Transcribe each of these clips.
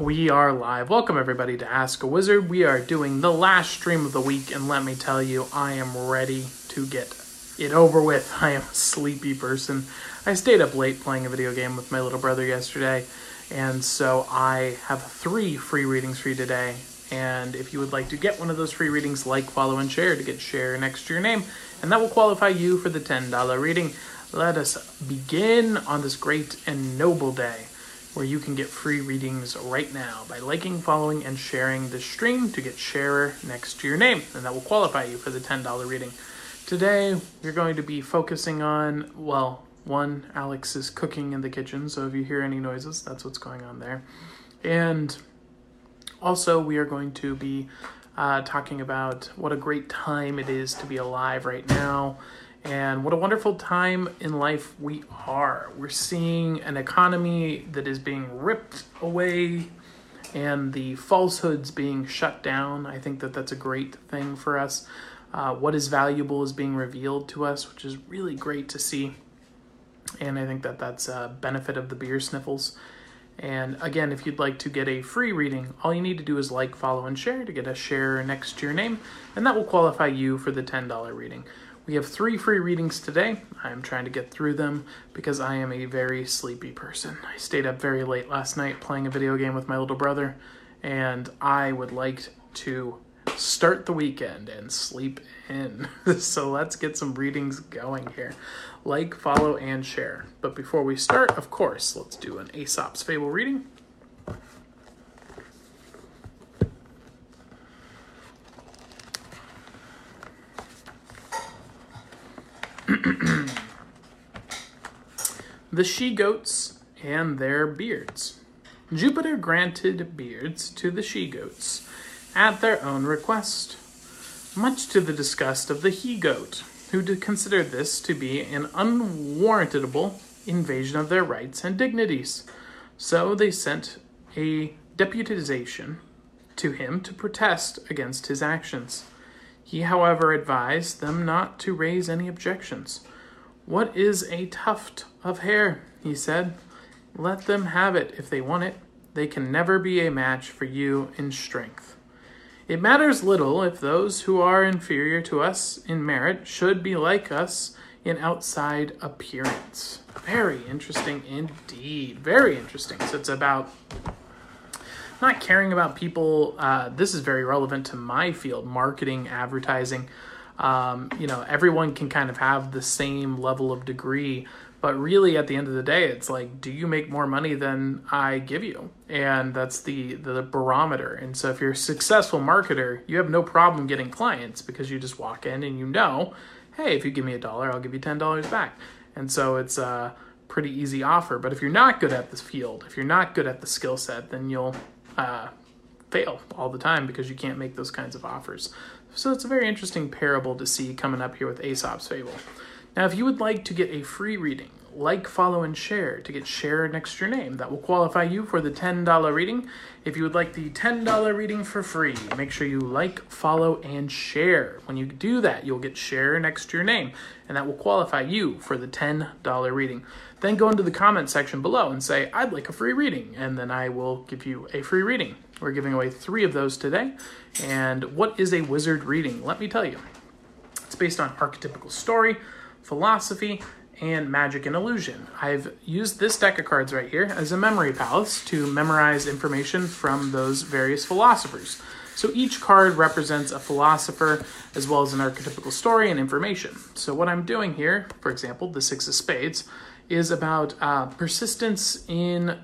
we are live. Welcome, everybody, to Ask a Wizard. We are doing the last stream of the week, and let me tell you, I am ready to get it over with. I am a sleepy person. I stayed up late playing a video game with my little brother yesterday, and so I have three free readings for you today. And if you would like to get one of those free readings, like, follow, and share to get share next to your name, and that will qualify you for the $10 reading. Let us begin on this great and noble day where you can get free readings right now by liking, following, and sharing the stream to get sharer next to your name, and that will qualify you for the $10 reading. Today, we're going to be focusing on, well, one, Alex is cooking in the kitchen, so if you hear any noises, that's what's going on there. And also, we are going to be uh, talking about what a great time it is to be alive right now and what a wonderful time in life we are. We're seeing an economy that is being ripped away and the falsehoods being shut down. I think that that's a great thing for us. Uh, what is valuable is being revealed to us, which is really great to see. And I think that that's a benefit of the beer sniffles. And again, if you'd like to get a free reading, all you need to do is like, follow, and share to get a share next to your name, and that will qualify you for the $10 reading. We have three free readings today. I am trying to get through them because I am a very sleepy person. I stayed up very late last night playing a video game with my little brother, and I would like to start the weekend and sleep in. so let's get some readings going here. Like, follow, and share. But before we start, of course, let's do an Aesop's Fable reading. the she goats and their beards. Jupiter granted beards to the she goats at their own request, much to the disgust of the he goat, who considered this to be an unwarrantable invasion of their rights and dignities. So they sent a deputization to him to protest against his actions. He, however, advised them not to raise any objections. What is a tuft of hair? he said. Let them have it if they want it. They can never be a match for you in strength. It matters little if those who are inferior to us in merit should be like us in outside appearance. Very interesting indeed. Very interesting. So it's about not caring about people. Uh, this is very relevant to my field, marketing, advertising. Um, you know, everyone can kind of have the same level of degree, but really at the end of the day, it's like, do you make more money than I give you? And that's the the barometer. And so if you're a successful marketer, you have no problem getting clients because you just walk in and you know, hey, if you give me a dollar, I'll give you ten dollars back. And so it's a pretty easy offer. But if you're not good at this field, if you're not good at the skill set, then you'll uh, fail all the time because you can't make those kinds of offers. So it's a very interesting parable to see coming up here with Aesop's Fable. Now, if you would like to get a free reading, like, follow, and share to get share next to your name. That will qualify you for the $10 reading. If you would like the $10 reading for free, make sure you like, follow, and share. When you do that, you'll get share next to your name, and that will qualify you for the $10 reading. Then go into the comment section below and say, I'd like a free reading, and then I will give you a free reading. We're giving away three of those today. And what is a wizard reading? Let me tell you. It's based on archetypical story, philosophy, and magic and illusion. I've used this deck of cards right here as a memory palace to memorize information from those various philosophers. So each card represents a philosopher as well as an archetypical story and information. So what I'm doing here, for example, the Six of Spades, is about uh, persistence in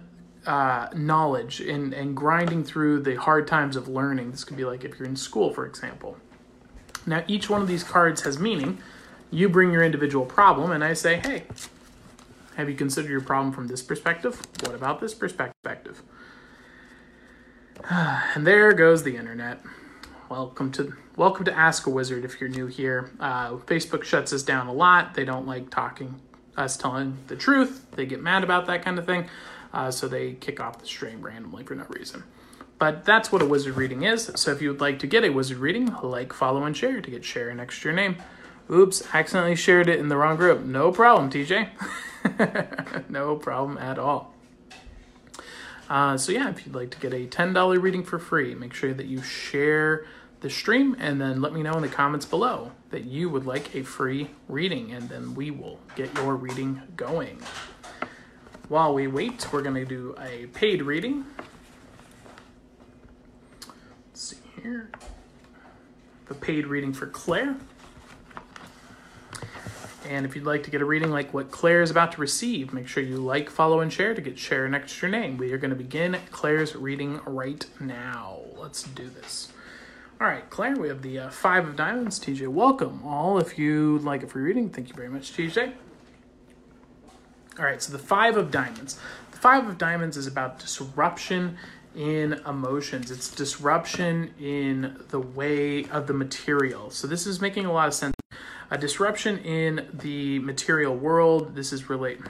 uh, knowledge and, and grinding through the hard times of learning. This could be like if you're in school, for example. Now, each one of these cards has meaning. You bring your individual problem, and I say, hey, have you considered your problem from this perspective? What about this perspective? And there goes the internet. Welcome to welcome to Ask a Wizard if you're new here. Uh, Facebook shuts us down a lot. They don't like talking us telling the truth. They get mad about that kind of thing. Uh, so they kick off the stream randomly for no reason. But that's what a wizard reading is. So if you would like to get a wizard reading, like, follow, and share to get share next to your name. Oops, accidentally shared it in the wrong group. No problem, TJ. no problem at all. Uh, so yeah, if you'd like to get a ten dollar reading for free, make sure that you share the stream and then let me know in the comments below that you would like a free reading, and then we will get your reading going. While we wait, we're going to do a paid reading. Let's see here. The paid reading for Claire. And if you'd like to get a reading like what Claire is about to receive, make sure you like, follow, and share to get share next to your name. We are going to begin Claire's reading right now. Let's do this. All right, Claire, we have the uh, Five of Diamonds. TJ, welcome all. If you'd like a free reading, thank you very much, TJ. All right, so the Five of Diamonds. The Five of Diamonds is about disruption in emotions. It's disruption in the way of the material. So this is making a lot of sense. A disruption in the material world. This is relate.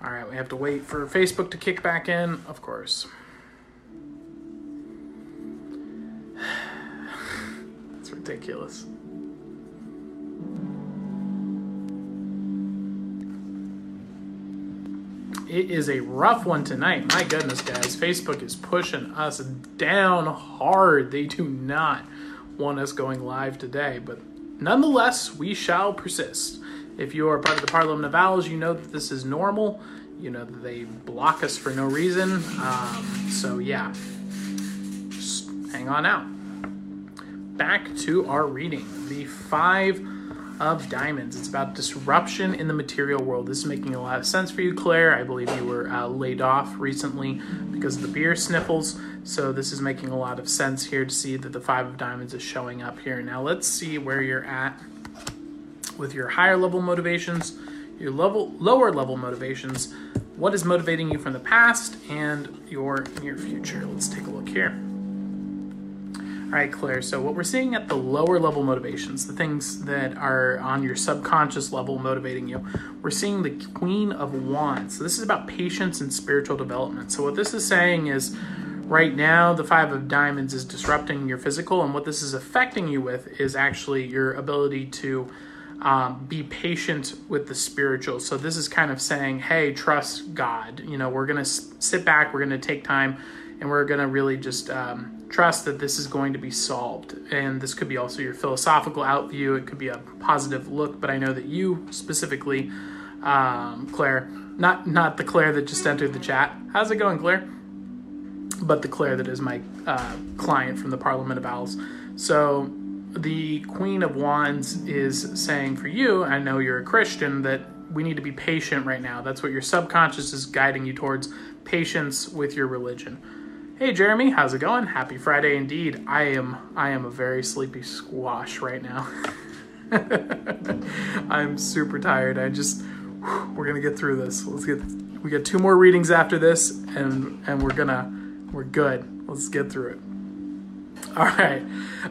All right, we have to wait for Facebook to kick back in, of course. it's ridiculous. It is a rough one tonight. My goodness, guys. Facebook is pushing us down hard. They do not want us going live today, but nonetheless, we shall persist. If you are part of the Parliament of Owls, you know that this is normal. You know that they block us for no reason. Um, so, yeah, just hang on out. Back to our reading. The five of Diamonds. It's about disruption in the material world. This is making a lot of sense for you, Claire. I believe you were uh, laid off recently because of the beer sniffles. So this is making a lot of sense here to see that the Five of Diamonds is showing up here. Now let's see where you're at with your higher level motivations, your level lower level motivations. What is motivating you from the past and your near future? Let's take a look here. All right, Claire. So, what we're seeing at the lower level motivations, the things that are on your subconscious level motivating you, we're seeing the Queen of Wands. So, this is about patience and spiritual development. So, what this is saying is right now, the Five of Diamonds is disrupting your physical, and what this is affecting you with is actually your ability to um, be patient with the spiritual. So, this is kind of saying, hey, trust God. You know, we're going to sit back, we're going to take time, and we're going to really just. Um, trust that this is going to be solved. And this could be also your philosophical outview. It could be a positive look, but I know that you specifically, um, Claire, not not the Claire that just entered the chat. How's it going, Claire? But the Claire that is my uh, client from the Parliament of Owls. So the Queen of Wands is saying for you, I know you're a Christian, that we need to be patient right now. That's what your subconscious is guiding you towards patience with your religion. Hey Jeremy, how's it going? Happy Friday indeed. I am I am a very sleepy squash right now. I'm super tired. I just we're gonna get through this. Let's get we got two more readings after this and and we're gonna we're good. Let's get through it. All right.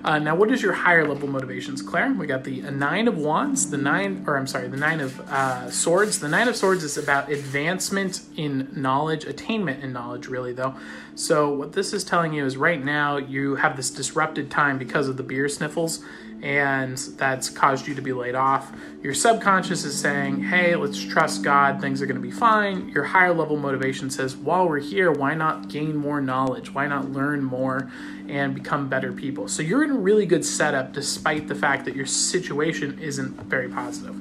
Uh, now, what is your higher level motivations, Claire? We got the nine of wands, the nine, or I'm sorry, the nine of uh, swords. The nine of swords is about advancement in knowledge, attainment in knowledge, really, though. So, what this is telling you is right now you have this disrupted time because of the beer sniffles and that's caused you to be laid off. Your subconscious is saying, hey, let's trust God, things are going to be fine. Your higher level motivation says, while we're here, why not gain more knowledge? Why not learn more and become better people? So you're in a really good setup despite the fact that your situation isn't very positive.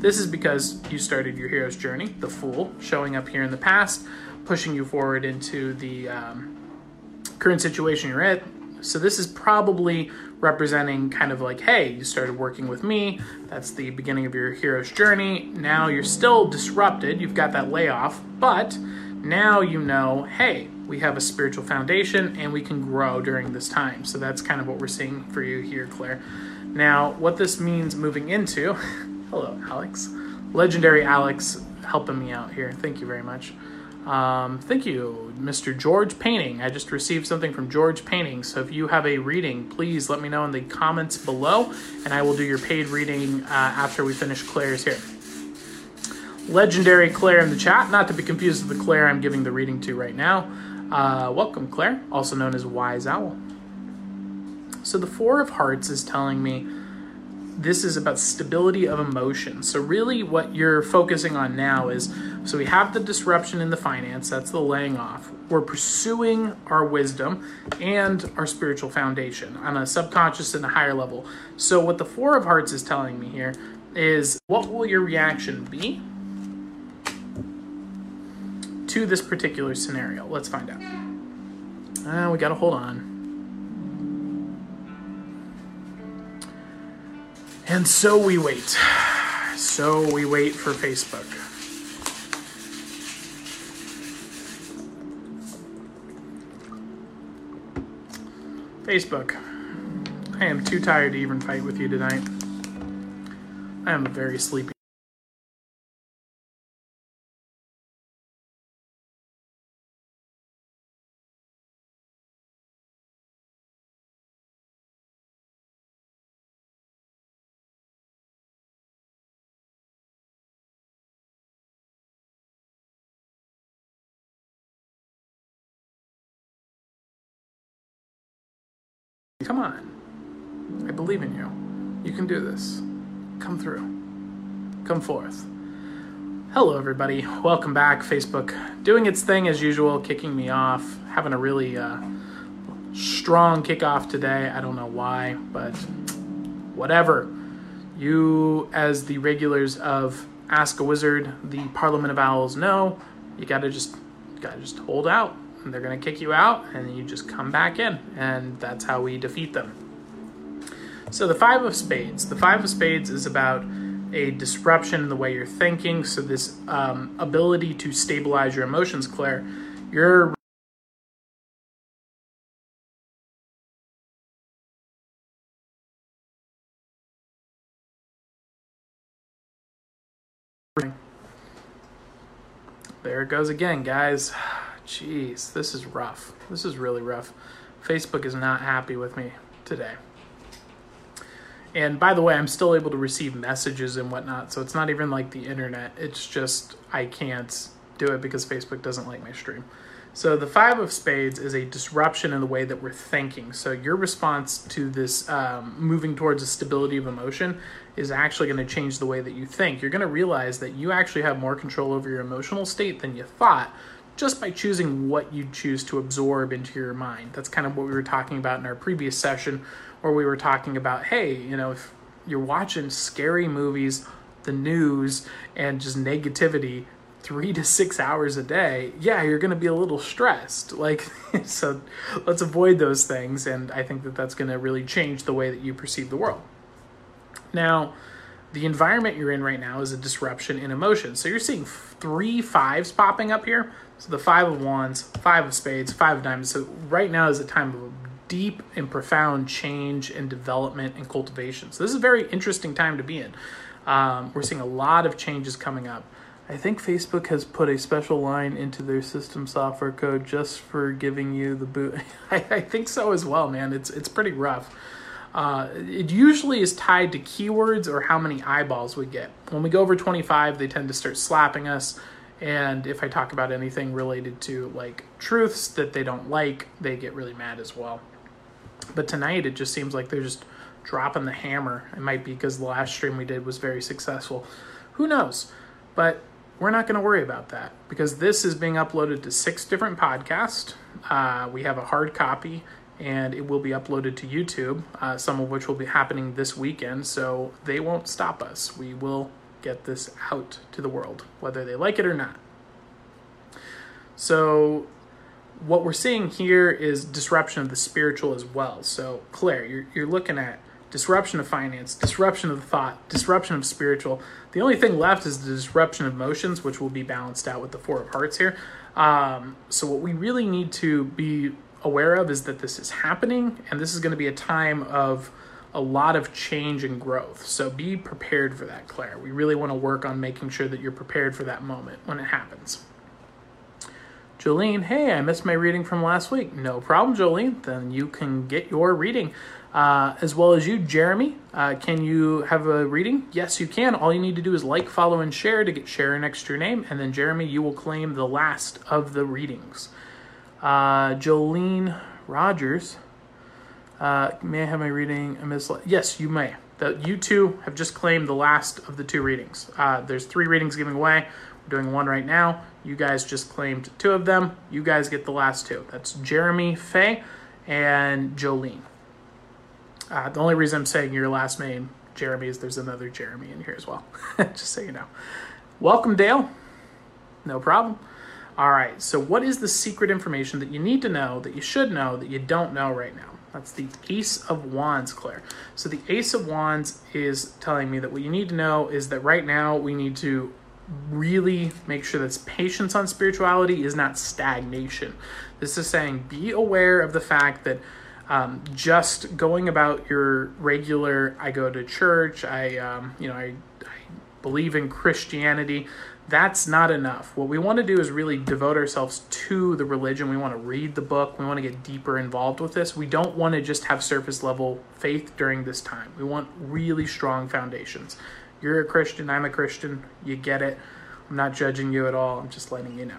This is because you started your hero's journey, the Fool, showing up here in the past, pushing you forward into the um, current situation you're at. So this is probably representing kind of like, hey, you started working with me. That's the beginning of your hero's journey. Now you're still disrupted. You've got that layoff, but now you know, hey, we have a spiritual foundation and we can grow during this time. So that's kind of what we're seeing for you here, Claire. Now, what this means moving into, hello, Alex, legendary Alex, helping me out here. Thank you very much. Um, thank you, Mr. George Painting. I just received something from George Painting. So if you have a reading, please let me know in the comments below, and I will do your paid reading uh, after we finish Claire's here. Legendary Claire in the chat, not to be confused with the Claire I'm giving the reading to right now. Uh, welcome, Claire, also known as Wise Owl. So the Four of Hearts is telling me this is about stability of emotion. So, really, what you're focusing on now is so we have the disruption in the finance, that's the laying off. We're pursuing our wisdom and our spiritual foundation on a subconscious and a higher level. So, what the Four of Hearts is telling me here is what will your reaction be to this particular scenario? Let's find out. Uh, we got to hold on. And so we wait. So we wait for Facebook. Facebook. I am too tired to even fight with you tonight. I am very sleepy. Come on. I believe in you. You can do this. Come through. Come forth. Hello, everybody. Welcome back. Facebook doing its thing as usual, kicking me off, having a really uh, strong kickoff today. I don't know why, but whatever. You, as the regulars of Ask a Wizard, the Parliament of Owls, know you gotta just gotta just hold out they're going to kick you out, and you just come back in, and that's how we defeat them. So, the Five of Spades. The Five of Spades is about a disruption in the way you're thinking. So, this um, ability to stabilize your emotions, Claire, you're There it goes again, guys. Jeez, this is rough. This is really rough. Facebook is not happy with me today. And by the way, I'm still able to receive messages and whatnot, so it's not even like the internet. It's just I can't do it because Facebook doesn't like my stream. So the Five of Spades is a disruption in the way that we're thinking. So your response to this um, moving towards a stability of emotion is actually going to change the way that you think. You're going to realize that you actually have more control over your emotional state than you thought just by choosing what you choose to absorb into your mind. That's kind of what we were talking about in our previous session, where we were talking about, hey, you know, if you're watching scary movies, the news, and just negativity three to six hours a day, yeah, you're going to be a little stressed. Like, so let's avoid those things. And I think that that's going to really change the way that you perceive the world. Now, the environment you're in right now is a disruption in emotion. So you're seeing three fives popping up here. So the five of wands, five of spades, five of diamonds. So right now is a time of deep and profound change and development and cultivation. So this is a very interesting time to be in. Um, we're seeing a lot of changes coming up. I think Facebook has put a special line into their system software code just for giving you the boot. I, I think so as well, man. It's it's pretty rough. Uh, it usually is tied to keywords or how many eyeballs we get. When we go over 25, they tend to start slapping us. And if I talk about anything related to like truths that they don't like, they get really mad as well. But tonight, it just seems like they're just dropping the hammer. It might be because the last stream we did was very successful. Who knows? But we're not going to worry about that because this is being uploaded to six different podcasts. Uh, we have a hard copy and it will be uploaded to YouTube, uh, some of which will be happening this weekend. So they won't stop us. We will get this out to the world, whether they like it or not. So, what we're seeing here is disruption of the spiritual as well. So, Claire, you're, you're looking at disruption of finance, disruption of thought, disruption of spiritual. The only thing left is the disruption of emotions, which will be balanced out with the Four of Hearts here. Um, so, what we really need to be aware of is that this is happening and this is going to be a time of a lot of change and growth. So be prepared for that, Claire. We really want to work on making sure that you're prepared for that moment when it happens. Jolene, hey, I missed my reading from last week. No problem, Jolene. Then you can get your reading. Uh, as well as you, Jeremy. Uh, can you have a reading? Yes, you can. All you need to do is like, follow, and share to get share next to your name. And then, Jeremy, you will claim the last of the readings. Uh, Jolene Rogers. Uh, may I have my reading? Miss? Yes, you may. The, you two have just claimed the last of the two readings. Uh, there's three readings giving away. We're doing one right now. You guys just claimed two of them. You guys get the last two. That's Jeremy Faye and Jolene. Uh, the only reason I'm saying your last name, Jeremy, is there's another Jeremy in here as well. just so you know. Welcome, Dale. No problem. All right, so what is the secret information that you need to know, that you should know, that you don't know right now? That's the Ace of Wands, Claire. So the Ace of Wands is telling me that what you need to know is that right now we need to really make sure that patience on spirituality is not stagnation. This is saying be aware of the fact that um, just going about your regular, I go to church, I, um, you know, I, I believe in Christianity that's not enough. What we want to do is really devote ourselves to the religion. We want to read the book. We want to get deeper involved with this. We don't want to just have surface level faith during this time. We want really strong foundations. You're a Christian, I'm a Christian, you get it. I'm not judging you at all, I'm just letting you know.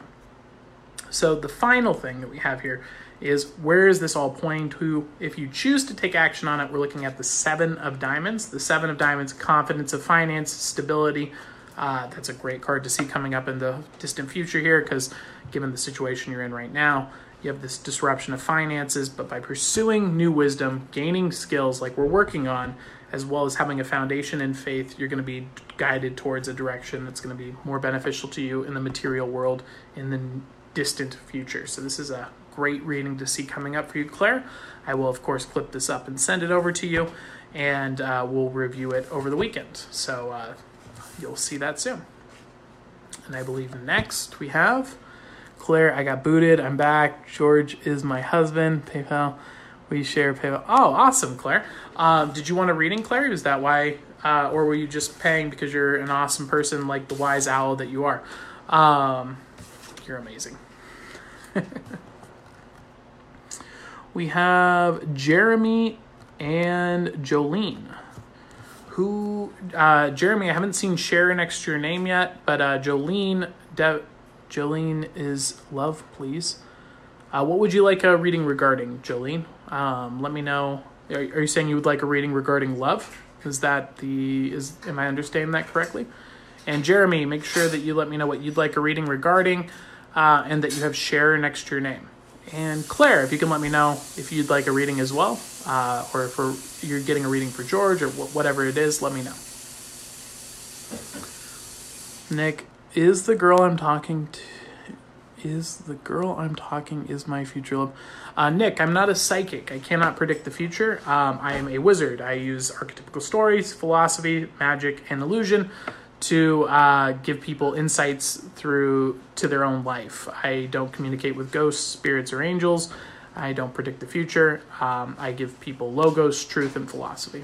So, the final thing that we have here is where is this all pointing to? If you choose to take action on it, we're looking at the Seven of Diamonds. The Seven of Diamonds, confidence of finance, stability, uh, that's a great card to see coming up in the distant future here because given the situation you're in right now, you have this disruption of finances, but by pursuing new wisdom, gaining skills like we're working on, as well as having a foundation in faith, you're going to be guided towards a direction that's going to be more beneficial to you in the material world in the distant future. So, this is a great reading to see coming up for you, Claire. I will, of course, clip this up and send it over to you, and uh, we'll review it over the weekend. So, uh, you'll see that soon. And I believe next we have Claire. I got booted. I'm back. George is my husband. PayPal. We share PayPal. Oh, awesome, Claire. Um, did you want a reading, Claire? Is that why? Uh, or were you just paying because you're an awesome person like the wise owl that you are? Um, you're amazing. we have Jeremy and Jolene who uh, Jeremy, I haven't seen share next to your name yet, but uh, Jolene, De- Jolene is love, please. Uh, what would you like a reading regarding, Jolene? Um, let me know. Are, are, you saying you would like a reading regarding love? Is that the is? Am I understanding that correctly? And Jeremy, make sure that you let me know what you'd like a reading regarding, uh, and that you have share next to your name. And Claire, if you can let me know if you'd like a reading as well, uh, or if you're getting a reading for George or wh- whatever it is, let me know. Nick, is the girl I'm talking to? Is the girl I'm talking is my future love? Uh, Nick, I'm not a psychic. I cannot predict the future. Um, I am a wizard. I use archetypical stories, philosophy, magic, and illusion to uh, give people insights through to their own life. I don't communicate with ghosts, spirits, or angels. I don't predict the future. Um, I give people logos, truth, and philosophy.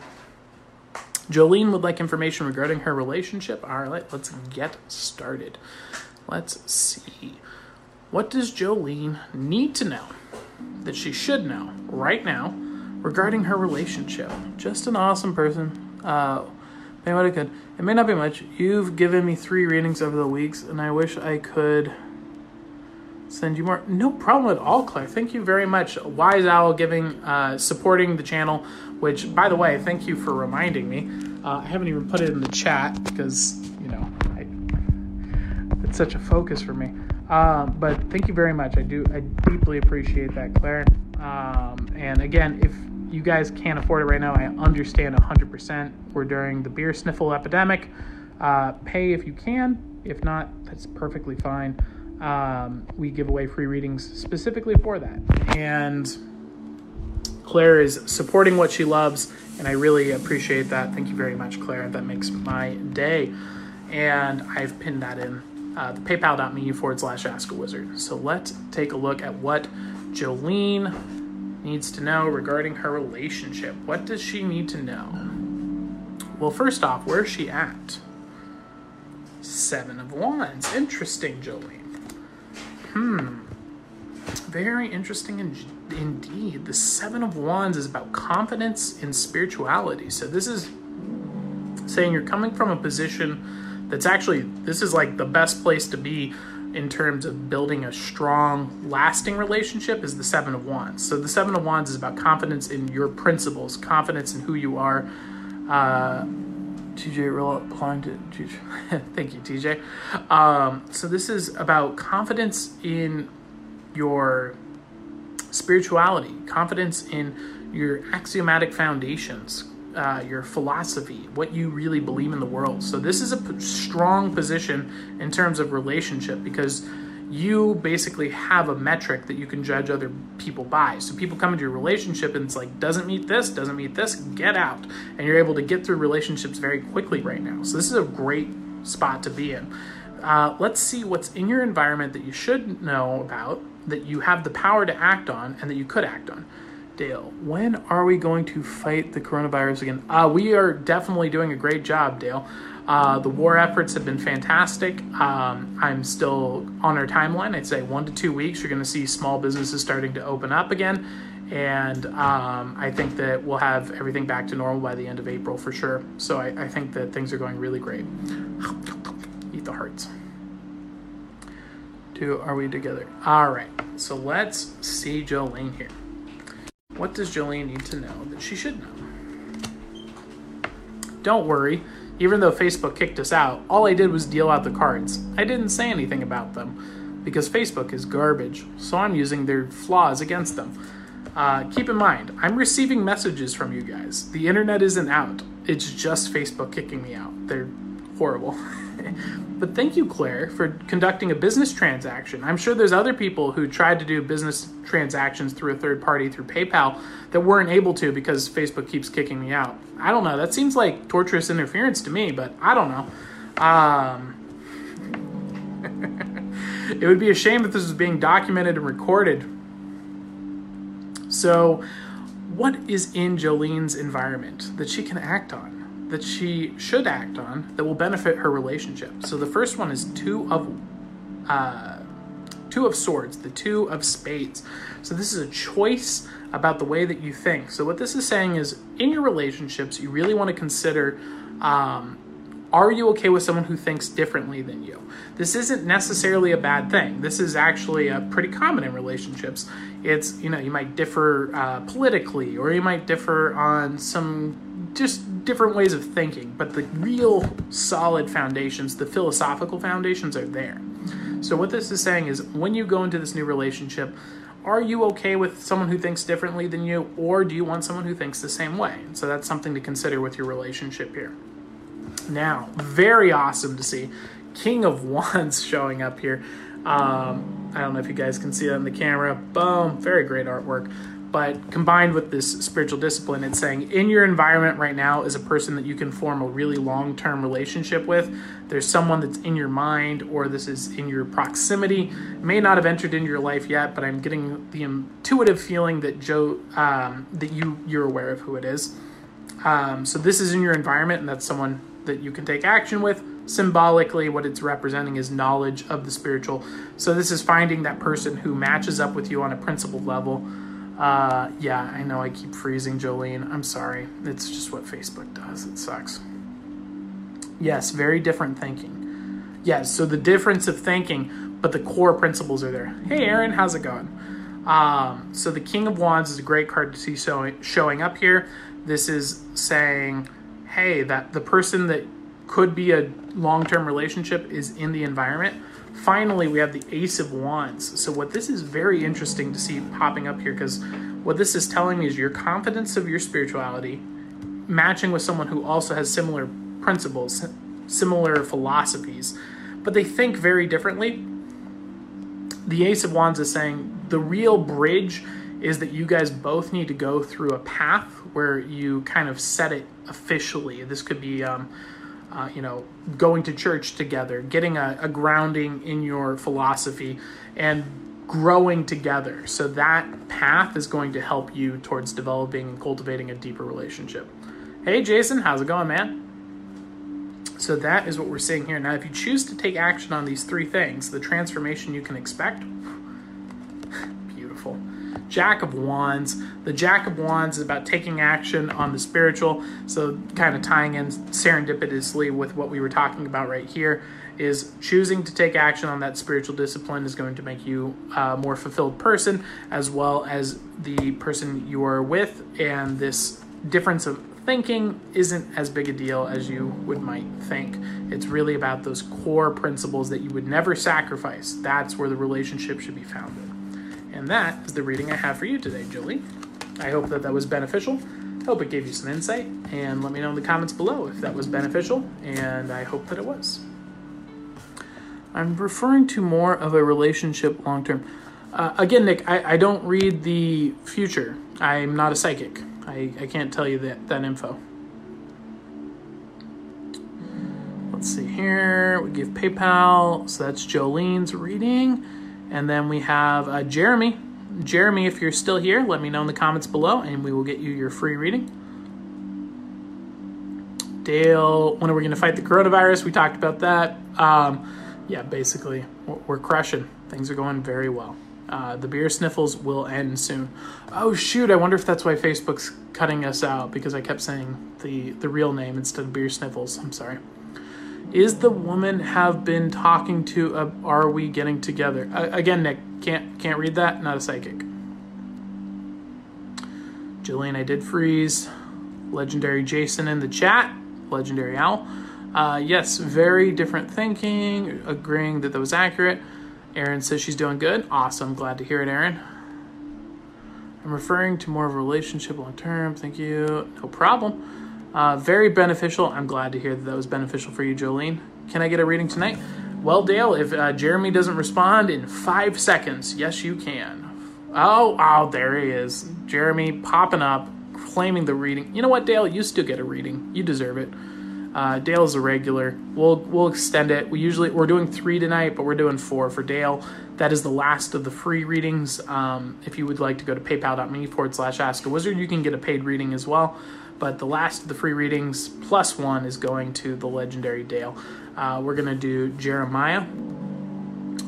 Jolene would like information regarding her relationship. All right, let's get started. Let's see. What does Jolene need to know that she should know right now regarding her relationship? Just an awesome person. Uh, Maybe what I could. It may not be much. You've given me three readings over the weeks, and I wish I could send you more. No problem at all, Claire. Thank you very much. Wise Owl giving, uh, supporting the channel, which, by the way, thank you for reminding me. Uh, I haven't even put it in the chat because, you know, I, it's such a focus for me. Um, but thank you very much. I do, I deeply appreciate that, Claire. Um, and again, if you guys can't afford it right now. I understand 100%. We're during the beer sniffle epidemic. Uh, pay if you can. If not, that's perfectly fine. Um, we give away free readings specifically for that. And Claire is supporting what she loves, and I really appreciate that. Thank you very much, Claire. That makes my day. And I've pinned that in uh, the paypal.me forward slash ask a wizard. So let's take a look at what Jolene needs to know regarding her relationship. What does she need to know? Well, first off, where's she at? Seven of Wands. Interesting, Jolene. Hmm. Very interesting in, indeed. The Seven of Wands is about confidence in spirituality. So this is saying you're coming from a position that's actually, this is like the best place to be in terms of building a strong, lasting relationship is the Seven of Wands. So the Seven of Wands is about confidence in your principles, confidence in who you are, Uh, TJ real applying to thank you TJ. Um, so this is about confidence in your spirituality, confidence in your axiomatic foundations, uh, your philosophy, what you really believe in the world. So this is a p- strong position in terms of relationship because you basically have a metric that you can judge other people by. So people come into your relationship and it's like, doesn't meet this, doesn't meet this, get out. And you're able to get through relationships very quickly right now. So this is a great spot to be in. Uh, let's see what's in your environment that you should know about, that you have the power to act on, and that you could act on. Dale, when are we going to fight the coronavirus again? Uh, we are definitely doing a great job, Dale. Uh, the war efforts have been fantastic. Um, I'm still on our timeline. I'd say one to two weeks, you're going to see small businesses starting to open up again. And um, I think that we'll have everything back to normal by the end of April for sure. So I, I think that things are going really great. Eat the hearts. Do are we together? All right. So let's see Jolene here. What does Jolene need to know that she should know? Don't worry even though Facebook kicked us out, all I did was deal out the cards. I didn't say anything about them because Facebook is garbage, so I'm using their flaws against them. Uh, keep in mind, I'm receiving messages from you guys. The internet isn't out, it's just Facebook kicking me out. They're horrible. but thank you, Claire, for conducting a business transaction. I'm sure there's other people who tried to do business transactions through a third party through PayPal that weren't able to because Facebook keeps kicking me out. I don't know. That seems like torturous interference to me, but I don't know. Um, it would be a shame if this was being documented and recorded. So, what is in Jolene's environment that she can act on? That she should act on that will benefit her relationship. So the first one is two of uh, two of swords, the two of spades. So this is a choice about the way that you think. So what this is saying is, in your relationships, you really want to consider. Um, are you okay with someone who thinks differently than you? This isn't necessarily a bad thing. This is actually a pretty common in relationships. It's, you know, you might differ uh, politically or you might differ on some just different ways of thinking, but the real solid foundations, the philosophical foundations, are there. So, what this is saying is when you go into this new relationship, are you okay with someone who thinks differently than you, or do you want someone who thinks the same way? So, that's something to consider with your relationship here. Now, very awesome to see King of Wands showing up here. Um, I don't know if you guys can see that in the camera. Boom, very great artwork but combined with this spiritual discipline it's saying in your environment right now is a person that you can form a really long-term relationship with. There's someone that's in your mind or this is in your proximity. May not have entered into your life yet but i'm getting the intuitive feeling that joe um, that you you're aware of who it is. Um, so this is in your environment and that's someone that you can take action with. Symbolically what it's representing is knowledge of the spiritual. So this is finding that person who matches up with you on a principled level uh, yeah, I know I keep freezing Jolene. I'm sorry. It's just what Facebook does. It sucks. Yes, very different thinking. Yes, so the difference of thinking, but the core principles are there. Hey, Aaron, how's it going? Um, so the King of Wands is a great card to see showing, showing up here. This is saying, hey, that the person that could be a long term relationship is in the environment finally, we have the Ace of Wands. So, what this is very interesting to see popping up here, because what this is telling me is your confidence of your spirituality matching with someone who also has similar principles, similar philosophies, but they think very differently. The Ace of Wands is saying the real bridge is that you guys both need to go through a path where you kind of set it officially. This could be, um, uh, you know, going to church together, getting a, a grounding in your philosophy, and growing together. So that path is going to help you towards developing and cultivating a deeper relationship. Hey, Jason, how's it going, man? So that is what we're seeing here. Now, if you choose to take action on these three things, the transformation you can expect. Jack of Wands. The Jack of Wands is about taking action on the spiritual. So, kind of tying in serendipitously with what we were talking about right here is choosing to take action on that spiritual discipline is going to make you a more fulfilled person as well as the person you are with and this difference of thinking isn't as big a deal as you would might think. It's really about those core principles that you would never sacrifice. That's where the relationship should be founded. And that is the reading I have for you today, Julie. I hope that that was beneficial. I hope it gave you some insight. And let me know in the comments below if that was beneficial. And I hope that it was. I'm referring to more of a relationship long term. Uh, again, Nick, I, I don't read the future. I'm not a psychic. I, I can't tell you that, that info. Let's see here. We give PayPal. So that's Jolene's reading. And then we have uh, Jeremy. Jeremy, if you're still here, let me know in the comments below and we will get you your free reading. Dale, when are we going to fight the coronavirus? We talked about that. Um, yeah, basically, we're crushing. Things are going very well. Uh, the beer sniffles will end soon. Oh shoot! I wonder if that's why Facebook's cutting us out because I kept saying the the real name instead of beer sniffles. I'm sorry. Is the woman have been talking to? A, are we getting together? Uh, again, Nick can't can't read that. Not a psychic. Jillian, I did freeze. Legendary Jason in the chat. Legendary Owl. Uh, yes, very different thinking. Agreeing that that was accurate. Erin says she's doing good. Awesome. Glad to hear it, Erin. I'm referring to more of a relationship long term. Thank you. No problem. Uh, very beneficial. I'm glad to hear that that was beneficial for you, Jolene. Can I get a reading tonight? Well, Dale, if uh, Jeremy doesn't respond in five seconds, yes, you can. Oh, oh, there he is. Jeremy popping up, claiming the reading. You know what, Dale? You still get a reading. You deserve it. Uh, Dale's a regular. We'll we'll extend it. We usually we're doing three tonight, but we're doing four for Dale. That is the last of the free readings. Um, if you would like to go to paypal.me forward slash ask a wizard, you can get a paid reading as well. But the last of the free readings plus one is going to the legendary Dale. Uh, we're gonna do Jeremiah.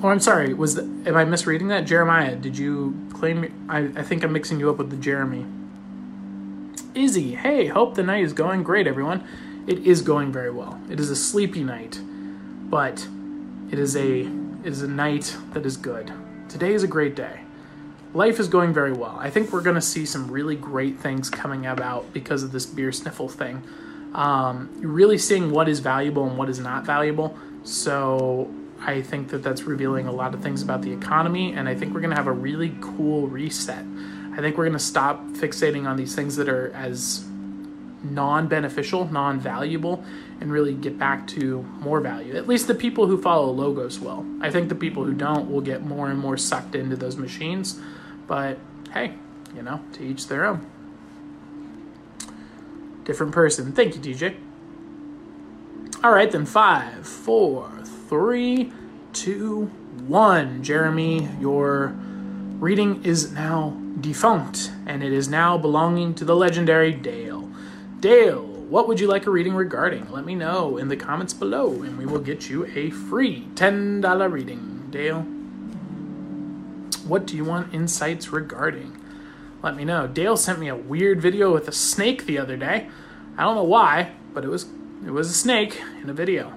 Oh, I'm sorry. Was the, am I misreading that? Jeremiah? Did you claim? I, I think I'm mixing you up with the Jeremy. Izzy, hey, hope the night is going great, everyone it is going very well. It is a sleepy night, but it is a it is a night that is good. Today is a great day. Life is going very well. I think we're going to see some really great things coming about because of this beer sniffle thing. Um, really seeing what is valuable and what is not valuable. So I think that that's revealing a lot of things about the economy, and I think we're going to have a really cool reset. I think we're going to stop fixating on these things that are as non beneficial, non valuable, and really get back to more value. At least the people who follow logos will. I think the people who don't will get more and more sucked into those machines. But hey, you know, to each their own. Different person. Thank you, DJ. All right, then five, four, three, two, one. Jeremy, your reading is now defunct, and it is now belonging to the legendary Dale. Dale, what would you like a reading regarding? Let me know in the comments below, and we will get you a free $10 reading. Dale, what do you want insights regarding? Let me know. Dale sent me a weird video with a snake the other day. I don't know why, but it was it was a snake in a video.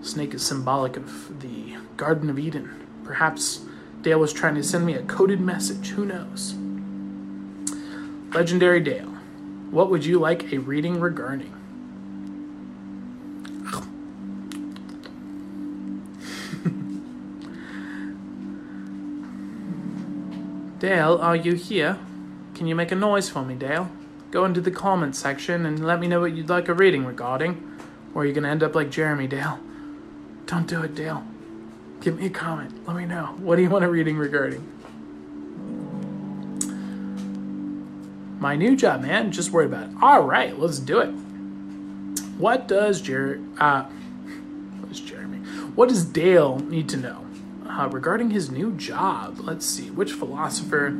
Snake is symbolic of the Garden of Eden. Perhaps Dale was trying to send me a coded message. Who knows? Legendary Dale. What would you like a reading regarding? Dale, are you here? Can you make a noise for me, Dale? Go into the comments section and let me know what you'd like a reading regarding. Or you're gonna end up like Jeremy, Dale. Don't do it, Dale. Give me a comment. Let me know. What do you want a reading regarding? My new job, man. Just worried about it. All right, let's do it. What does Jer uh, what Jeremy? What does Dale need to know uh, regarding his new job? Let's see. Which philosopher?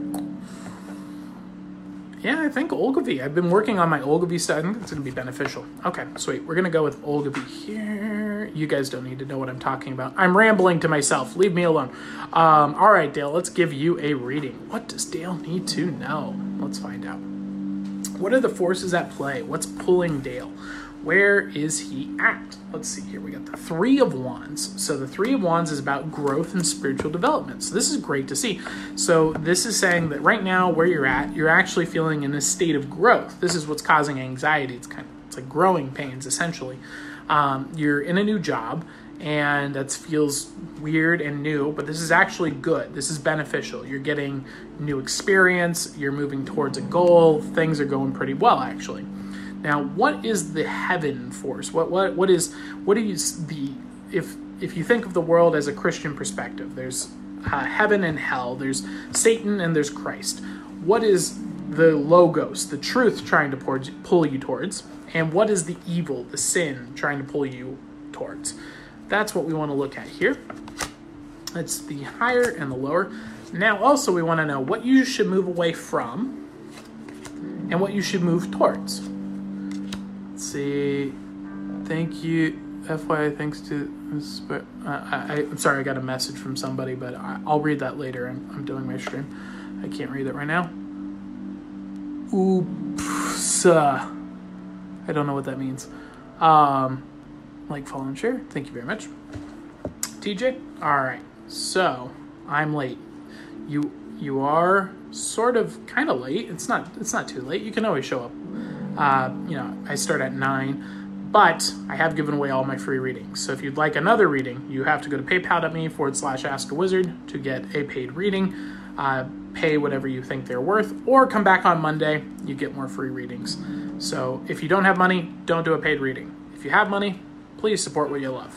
Yeah, I think Ogilvy. I've been working on my Ogilvy stuff. I think it's going to be beneficial. Okay, sweet. We're going to go with Ogilvy here. You guys don't need to know what I'm talking about. I'm rambling to myself. Leave me alone. Um, all right, Dale, let's give you a reading. What does Dale need to know? Let's find out. What are the forces at play? What's pulling Dale? Where is he at? Let's see here. We got the Three of Wands. So the Three of Wands is about growth and spiritual development. So this is great to see. So this is saying that right now, where you're at, you're actually feeling in a state of growth. This is what's causing anxiety. It's kind of it's like growing pains essentially. Um, you're in a new job and that feels weird and new, but this is actually good. This is beneficial. You're getting new experience, you're moving towards a goal, things are going pretty well actually. Now, what is the heaven force? What what what is what is the if if you think of the world as a Christian perspective, there's uh, heaven and hell, there's Satan and there's Christ. What is the logos, the truth trying to pull you towards, and what is the evil, the sin trying to pull you towards? That's what we want to look at here. It's the higher and the lower. Now, also, we want to know what you should move away from and what you should move towards. Let's see. Thank you. FYI, thanks to. I, am sorry, I got a message from somebody, but I, will read that later. I'm, I'm doing my stream. I can't read it right now. Oops. I don't know what that means. Um, like, follow, and share. Thank you very much. TJ? Alright, so I'm late. You you are sort of kind of late. It's not it's not too late. You can always show up. Uh, you know, I start at nine, but I have given away all my free readings. So if you'd like another reading, you have to go to paypal.me forward slash ask a wizard to get a paid reading. Uh, pay whatever you think they're worth, or come back on Monday, you get more free readings. So if you don't have money, don't do a paid reading. If you have money, please support what you love.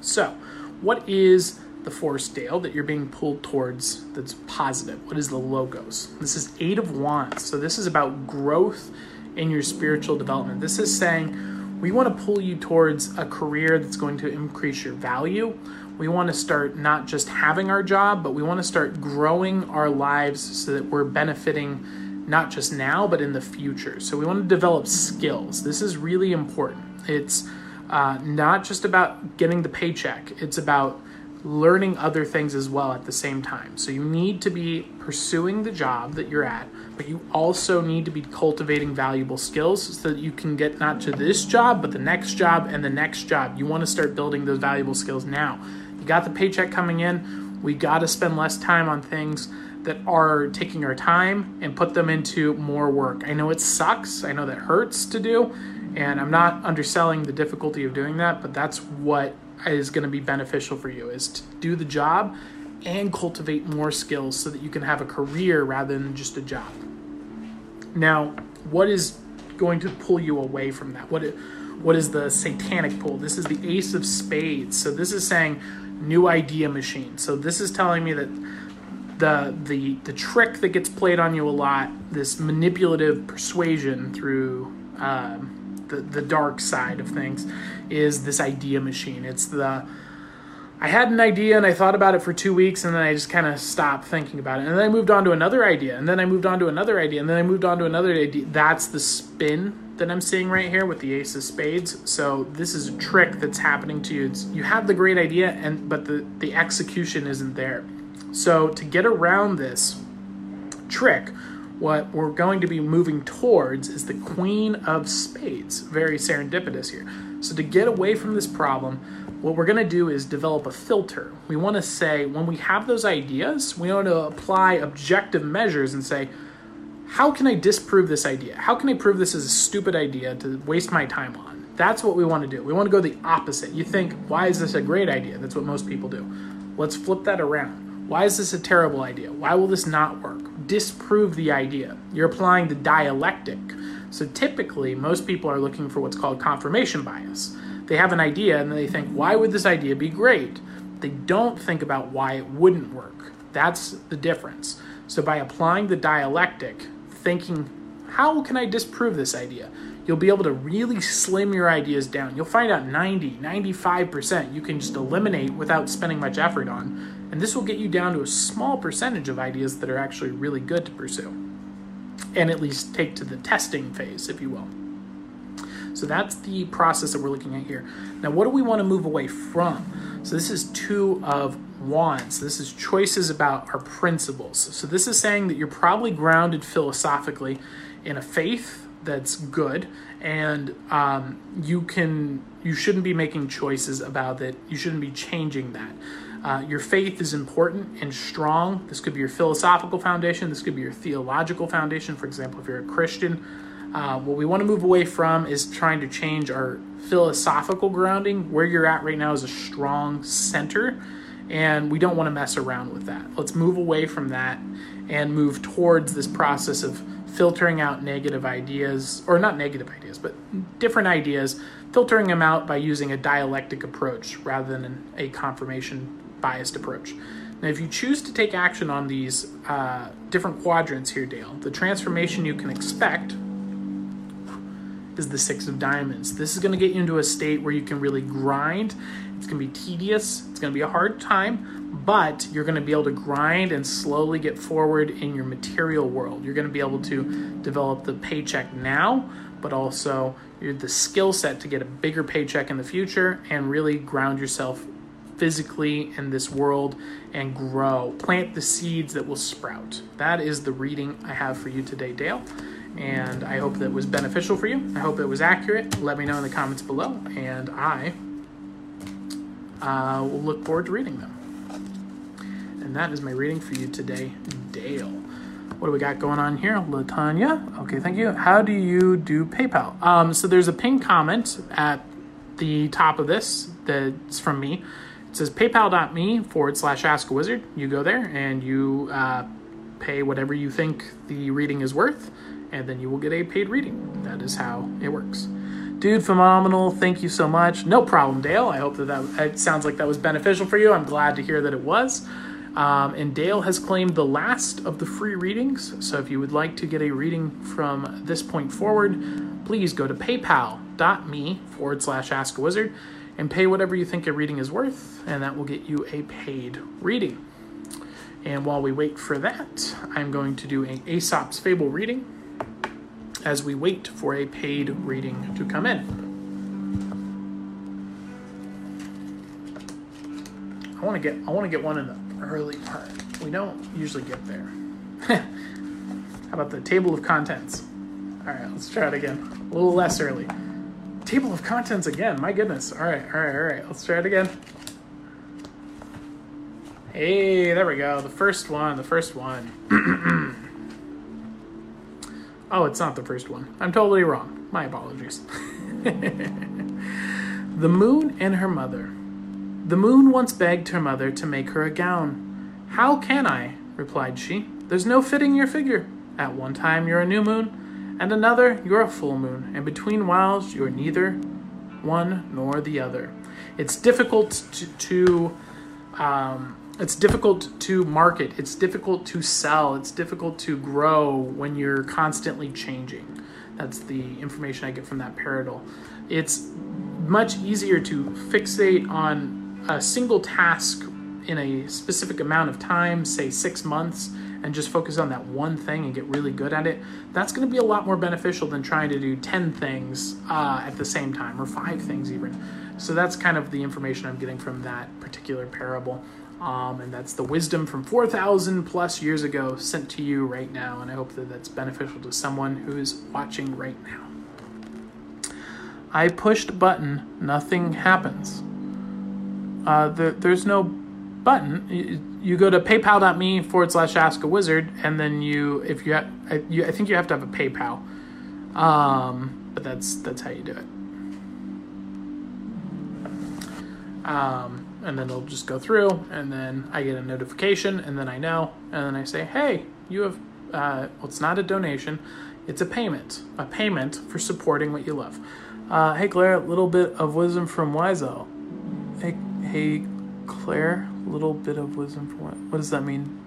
So, what is the force, Dale, that you're being pulled towards that's positive? What is the logos? This is Eight of Wands. So, this is about growth in your spiritual development. This is saying we want to pull you towards a career that's going to increase your value. We want to start not just having our job, but we want to start growing our lives so that we're benefiting not just now, but in the future. So, we want to develop skills. This is really important. It's uh, not just about getting the paycheck, it's about learning other things as well at the same time. So you need to be pursuing the job that you're at, but you also need to be cultivating valuable skills so that you can get not to this job, but the next job and the next job. You want to start building those valuable skills now. You got the paycheck coming in, we got to spend less time on things that are taking our time and put them into more work. I know it sucks, I know that hurts to do, and I'm not underselling the difficulty of doing that, but that's what is going to be beneficial for you is to do the job and cultivate more skills so that you can have a career rather than just a job. Now, what is going to pull you away from that? What what is the satanic pull? This is the ace of spades. So this is saying new idea machine. So this is telling me that the the the trick that gets played on you a lot, this manipulative persuasion through um, the, the dark side of things is this idea machine. It's the I had an idea and I thought about it for two weeks and then I just kind of stopped thinking about it. And then I moved on to another idea and then I moved on to another idea and then I moved on to another idea. That's the spin that I'm seeing right here with the ace of spades. So this is a trick that's happening to you. It's, you have the great idea and but the, the execution isn't there. So to get around this trick, what we're going to be moving towards is the Queen of Spades. Very serendipitous here. So, to get away from this problem, what we're going to do is develop a filter. We want to say, when we have those ideas, we want to apply objective measures and say, how can I disprove this idea? How can I prove this is a stupid idea to waste my time on? That's what we want to do. We want to go the opposite. You think, why is this a great idea? That's what most people do. Let's flip that around. Why is this a terrible idea? Why will this not work? Disprove the idea. You're applying the dialectic. So typically, most people are looking for what's called confirmation bias. They have an idea and they think, why would this idea be great? They don't think about why it wouldn't work. That's the difference. So by applying the dialectic, thinking, how can I disprove this idea? You'll be able to really slim your ideas down. You'll find out 90, 95% you can just eliminate without spending much effort on and this will get you down to a small percentage of ideas that are actually really good to pursue, and at least take to the testing phase, if you will. So that's the process that we're looking at here. Now, what do we want to move away from? So this is two of wands. This is choices about our principles. So this is saying that you're probably grounded philosophically in a faith, that's good, and um, you can you shouldn't be making choices about it. You shouldn't be changing that. Uh, your faith is important and strong. This could be your philosophical foundation. This could be your theological foundation. For example, if you're a Christian, uh, what we want to move away from is trying to change our philosophical grounding. Where you're at right now is a strong center, and we don't want to mess around with that. Let's move away from that and move towards this process of filtering out negative ideas, or not negative ideas, but different ideas, filtering them out by using a dialectic approach rather than a confirmation biased approach. Now, if you choose to take action on these uh, different quadrants here, Dale, the transformation you can expect is the Six of Diamonds. This is going to get you into a state where you can really grind. It's going to be tedious, it's going to be a hard time, but you're going to be able to grind and slowly get forward in your material world. You're going to be able to develop the paycheck now, but also the skill set to get a bigger paycheck in the future and really ground yourself physically in this world and grow. Plant the seeds that will sprout. That is the reading I have for you today, Dale. And I hope that was beneficial for you. I hope it was accurate. Let me know in the comments below, and I uh, will look forward to reading them. And that is my reading for you today, Dale. What do we got going on here? Latanya. Okay, thank you. How do you do PayPal? Um, so there's a pinned comment at the top of this that's from me. It says paypal.me forward slash ask a wizard. You go there and you uh, pay whatever you think the reading is worth, and then you will get a paid reading. That is how it works. Dude, phenomenal. Thank you so much. No problem, Dale. I hope that that it sounds like that was beneficial for you. I'm glad to hear that it was. Um, and Dale has claimed the last of the free readings. So if you would like to get a reading from this point forward, please go to paypal.me forward slash ask a wizard and pay whatever you think a reading is worth, and that will get you a paid reading. And while we wait for that, I'm going to do a Aesop's Fable reading as we wait for a paid reading to come in. I want to get I want to get one in the early part. We don't usually get there. How about the table of contents? All right, let's try it again. A little less early. Table of contents again. My goodness. All right, all right, all right. Let's try it again. Hey, there we go. The first one. The first one. oh, it's not the first one. I'm totally wrong. My apologies. the moon and her mother. The moon once begged her mother to make her a gown. How can I? replied she. There's no fitting your figure. At one time you're a new moon, and another you're a full moon, and between whiles you're neither one nor the other. It's difficult to, to um, it's difficult to market. It's difficult to sell. It's difficult to grow when you're constantly changing. That's the information I get from that paradol. It's much easier to fixate on a single task in a specific amount of time, say six months, and just focus on that one thing and get really good at it, that's going to be a lot more beneficial than trying to do 10 things uh, at the same time or five things even. So that's kind of the information I'm getting from that particular parable. Um, and that's the wisdom from 4,000 plus years ago sent to you right now. And I hope that that's beneficial to someone who's watching right now. I pushed button, nothing happens uh, the, there's no button. You, go to paypal.me forward slash ask a wizard, and then you, if you, have, I, you, I think you have to have a PayPal. Um, but that's that's how you do it. Um, and then it'll just go through, and then I get a notification, and then I know, and then I say, hey, you have, uh, well, it's not a donation, it's a payment, a payment for supporting what you love. Uh, hey, Claire, a little bit of wisdom from Wiseau. Hey, Hey, Claire, little bit of wisdom for what? What does that mean?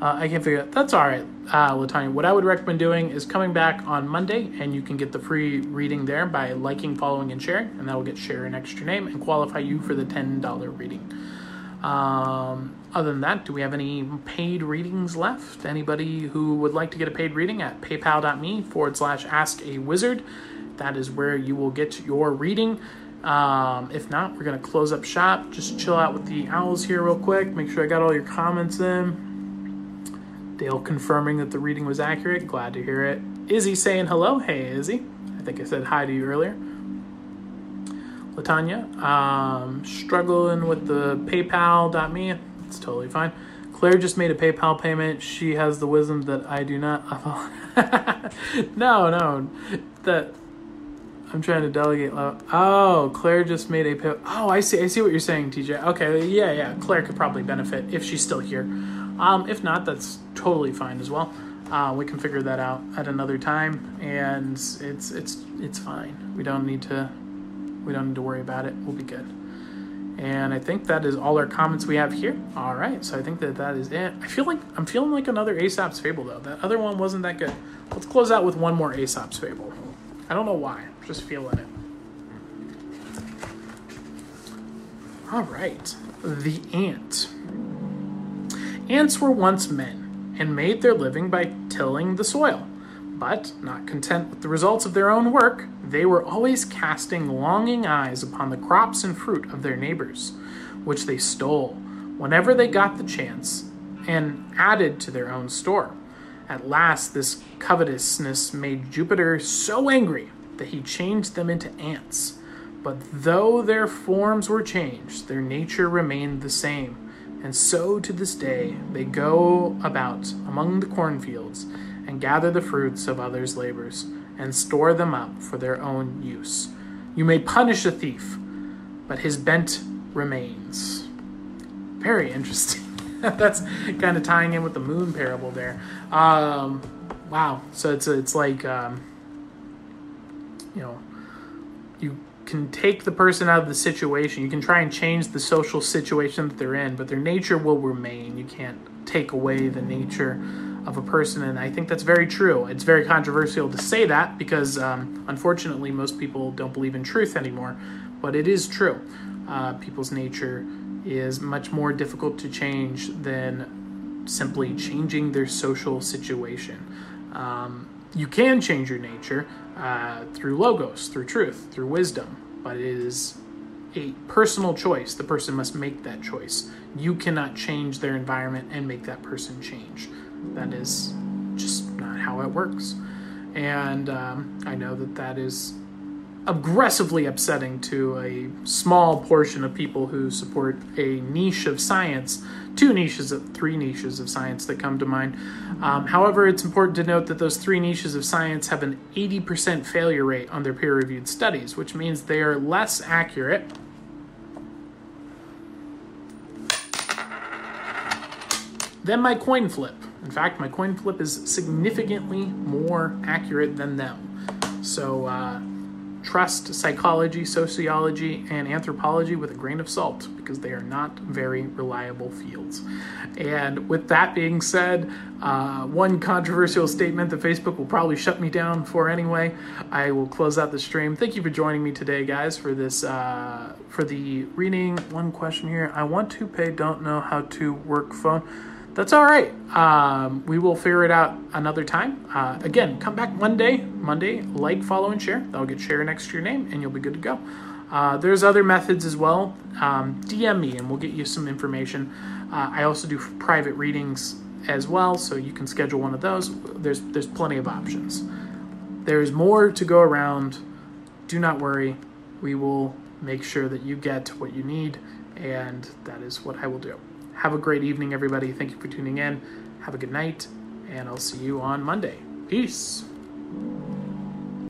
Uh, I can't figure it. That's all right, uh, Latanya. What I would recommend doing is coming back on Monday, and you can get the free reading there by liking, following, and sharing, and that will get share an extra name and qualify you for the ten dollar reading. Um, other than that, do we have any paid readings left? Anybody who would like to get a paid reading at paypal.me forward slash ask a wizard. That is where you will get your reading. Um, if not, we're going to close up shop. Just chill out with the owls here real quick. Make sure I got all your comments in. Dale confirming that the reading was accurate. Glad to hear it. Izzy saying hello. Hey, Izzy. I think I said hi to you earlier. Latanya, um, struggling with the PayPal.me. It's totally fine. Claire just made a PayPal payment. She has the wisdom that I do not. no, no, that I'm trying to delegate. Oh, Claire just made a pay. Oh, I see. I see what you're saying, TJ. Okay, yeah, yeah. Claire could probably benefit if she's still here. Um, if not, that's totally fine as well. Uh, we can figure that out at another time, and it's it's it's fine. We don't need to we don't need to worry about it. We'll be good. And I think that is all our comments we have here. All right, so I think that that is it. I feel like I'm feeling like another Aesop's Fable though. That other one wasn't that good. Let's close out with one more Aesop's Fable. I don't know why. Just feeling it. All right, the ant. Ants were once men and made their living by tilling the soil. But, not content with the results of their own work, they were always casting longing eyes upon the crops and fruit of their neighbors, which they stole whenever they got the chance and added to their own store. At last, this covetousness made Jupiter so angry that he changed them into ants. But though their forms were changed, their nature remained the same. And so to this day, they go about among the cornfields and gather the fruits of others' labors and store them up for their own use. You may punish a thief, but his bent remains. Very interesting. That's kind of tying in with the moon parable there. Um, wow. So it's it's like um, you know, you can take the person out of the situation. You can try and change the social situation that they're in, but their nature will remain. You can't take away the nature of a person, and I think that's very true. It's very controversial to say that because, um, unfortunately, most people don't believe in truth anymore, but it is true. Uh, people's nature is much more difficult to change than simply changing their social situation. Um, you can change your nature uh, through logos, through truth, through wisdom, but it is a personal choice. The person must make that choice. You cannot change their environment and make that person change. That is just not how it works. And um, I know that that is aggressively upsetting to a small portion of people who support a niche of science, two niches, of, three niches of science that come to mind. Um, however, it's important to note that those three niches of science have an 80% failure rate on their peer reviewed studies, which means they are less accurate. Than my coin flip. In fact, my coin flip is significantly more accurate than them. So uh, trust psychology, sociology, and anthropology with a grain of salt because they are not very reliable fields. And with that being said, uh, one controversial statement that Facebook will probably shut me down for anyway. I will close out the stream. Thank you for joining me today, guys, for this uh, for the reading. One question here: I want to pay, don't know how to work phone that's all right. Um, we will figure it out another time. Uh, again, come back Monday. Monday, like, follow, and share. That'll get share next to your name, and you'll be good to go. Uh, there's other methods as well. Um, DM me, and we'll get you some information. Uh, I also do private readings as well, so you can schedule one of those. There's there's plenty of options. There's more to go around. Do not worry. We will make sure that you get what you need, and that is what I will do. Have a great evening, everybody. Thank you for tuning in. Have a good night, and I'll see you on Monday. Peace.